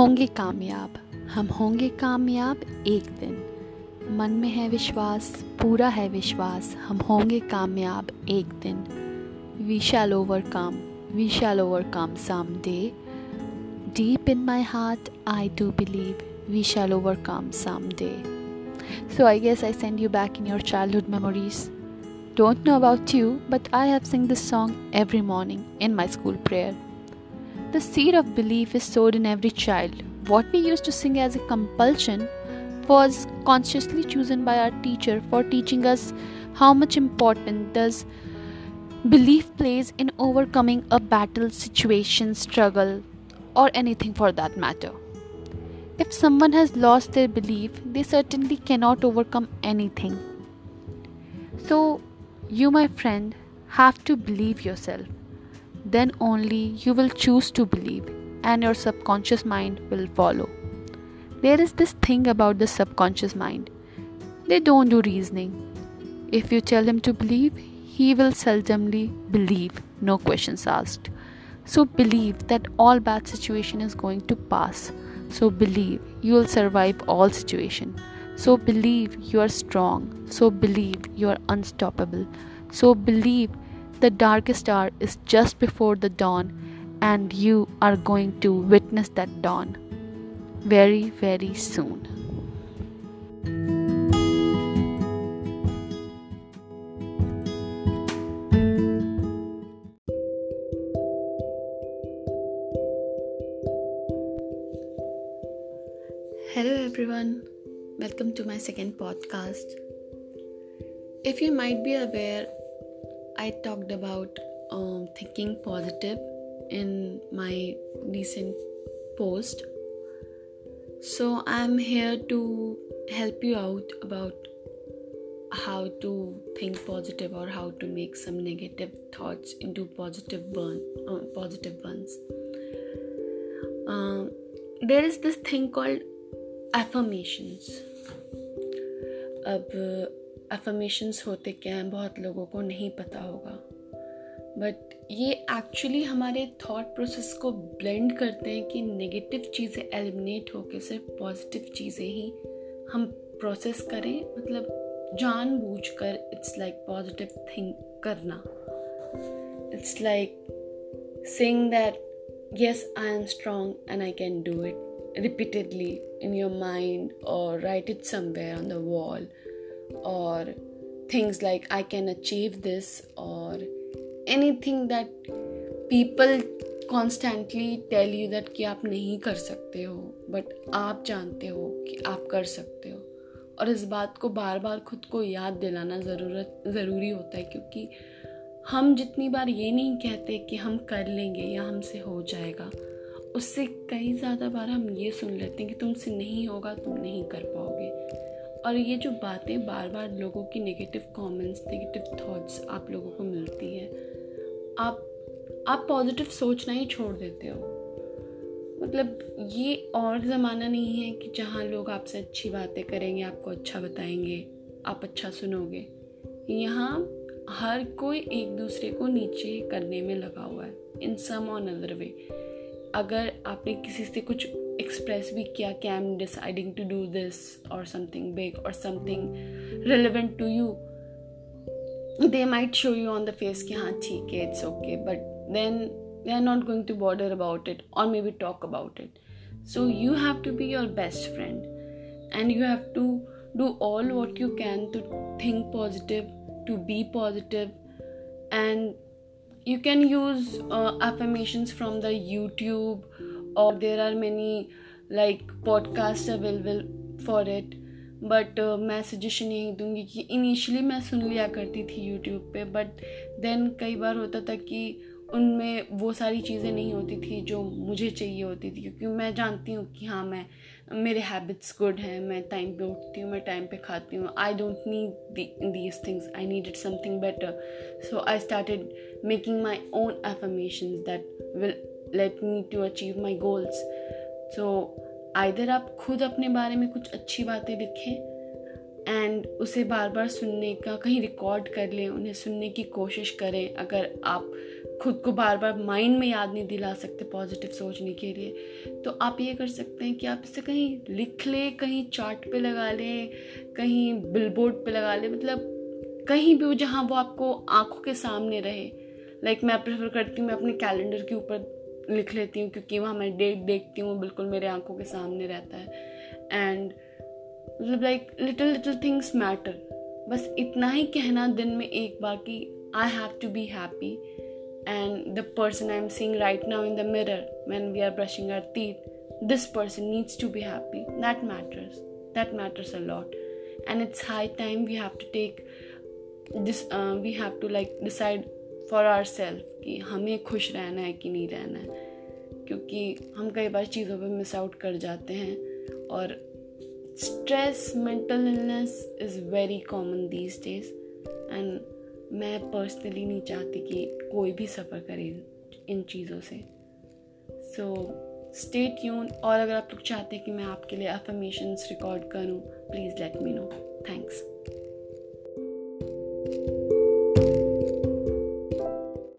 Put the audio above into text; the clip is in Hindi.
होंगे कामयाब। हम होंगे कामयाब एक दिन। मन में है विश्वास, पूरा है विश्वास। हम होंगे कामयाब एक दिन। We shall overcome we shall overcome some day deep in my heart I do believe we shall overcome some day so I guess I send you back in your childhood memories don't know about you but I have sing this song every morning in my school prayer The seed of belief is sowed in every child. What we used to sing as a compulsion was consciously chosen by our teacher for teaching us how much important does belief plays in overcoming a battle, situation, struggle, or anything for that matter. If someone has lost their belief, they certainly cannot overcome anything. So, you, my friend, have to believe yourself then only you will choose to believe and your subconscious mind will follow. There is this thing about the subconscious mind. They don't do reasoning. If you tell him to believe, he will seldomly believe, no questions asked. So believe that all bad situation is going to pass. So believe you will survive all situation. So believe you are strong. So believe you are unstoppable. So believe the darkest hour is just before the dawn, and you are going to witness that dawn very, very soon. Hello, everyone. Welcome to my second podcast. If you might be aware, I talked about um, thinking positive in my recent post. So I'm here to help you out about how to think positive or how to make some negative thoughts into positive burn uh, positive ones. Um, there is this thing called affirmations. Affirmations होते क्या हैं, बहुत लोगों को नहीं पता होगा। बट ये एक्चुअली हमारे थॉट प्रोसेस को ब्लेंड करते हैं कि नेगेटिव चीज़ें एलिमिनेट होकर सिर्फ़ पॉजिटिव चीज़ें ही हम प्रोसेस करें। मतलब जान बूझ कर इट्स लाइक पॉजिटिव थिंक करना। It's like saying that yes, i am strong and i can do it repeatedly in your mind or write it somewhere on the wall. Or things like, I can achieve this, or anything that people constantly tell you that कि आप नहीं कर सकते हो बट आप जानते हो कि आप कर सकते हो। और इस बात को बार बार खुद को याद दिलाना ज़रूरत, ज़रूरी होता है, क्योंकि हम जितनी बार ये नहीं कहते कि हम कर लेंगे या हमसे हो जाएगा, उससे कई ज़्यादा बार हम ये सुन लेते हैं कि तुमसे नहीं होगा, तुम नहीं कर पाओगे। और ये जो बातें बार बार लोगों की नेगेटिव कमेंट्स नेगेटिव थॉट्स आप लोगों को मिलती हैं, आप आप पॉजिटिव सोचना ही छोड़ देते हो। मतलब ये और ज़माना नहीं है कि जहाँ लोग आपसे अच्छी बातें करेंगे, आपको अच्छा बताएँगे, आप अच्छा सुनोगे। यहाँ हर कोई एक दूसरे को नीचे करने में लगा हुआ है इन सम ऑन अदर वे अगर आपने किसी से कुछ express we can i'm deciding to do this or something big or something relevant to you they might show you on the face ki theek hai it's okay but then they are not going to bother about it or maybe talk about it. So you have to be your best friend and you have to do all what you can to think positive to be positive and you can use uh, affirmations from the youtube or there are many like podcast available for it. But मैं सजेशन यही दूँगी कि इनिशियली मैं सुन लिया करती थी यूट्यूब पे बट देन कई बार होता था कि उनमें वो सारी चीज़ें नहीं होती थी जो मुझे चाहिए होती थी, क्योंकि मैं जानती हूँ कि हाँ मैं, मेरे हैबिट्स गुड हैं, मैं टाइम पे उठती हूँ, मैं टाइम पे खाती हूँ। I don't need these things I needed something better so I started making my own affirmation that will let me to achieve my goals so either आप खुद अपने बारे में कुछ अच्छी बातें लिखें एंड उसे बार बार सुनने का कहीं रिकॉर्ड कर लें, उन्हें सुनने की कोशिश करें। अगर आप खुद को बार बार माइंड में याद नहीं दिला सकते पॉजिटिव सोचने के लिए तो आप ये कर सकते हैं कि आप इसे कहीं लिख लें, कहीं चार्ट पे लगा लें, कहीं बिलबोर्ड पे लगा लें। मतलब कहीं भी हो जहाँ वो आपको आँखों के सामने रहे। लाइक like, मैं प्रेफर करती हूँ मैं अपने कैलेंडर के ऊपर लिख लेती हूँ क्योंकि वहाँ मैं डेट देखती हूँ, बिल्कुल मेरे आँखों के सामने रहता है। एंड मतलब like little little things matter बस इतना ही कहना दिन में एक बार कि I have to be happy and the person I am seeing right now in the mirror when we are brushing our teeth this person needs to be happy that matters that matters a lot and it's high time we have to take this we have to like decide for self कि हमें खुश रहना है कि नहीं रहना है। क्योंकि हम कई बार चीज़ों पे मिस आउट कर जाते हैं और stress mental illness is very common these days and मैं पर्सनली नहीं चाहती कि कोई भी सफ़र करे इन चीज़ों से। सो स्टे ट्यून और अगर आप लोग चाहते हैं कि मैं आपके लिए अफर्मेशंस रिकॉर्ड करूँ please let me know thanks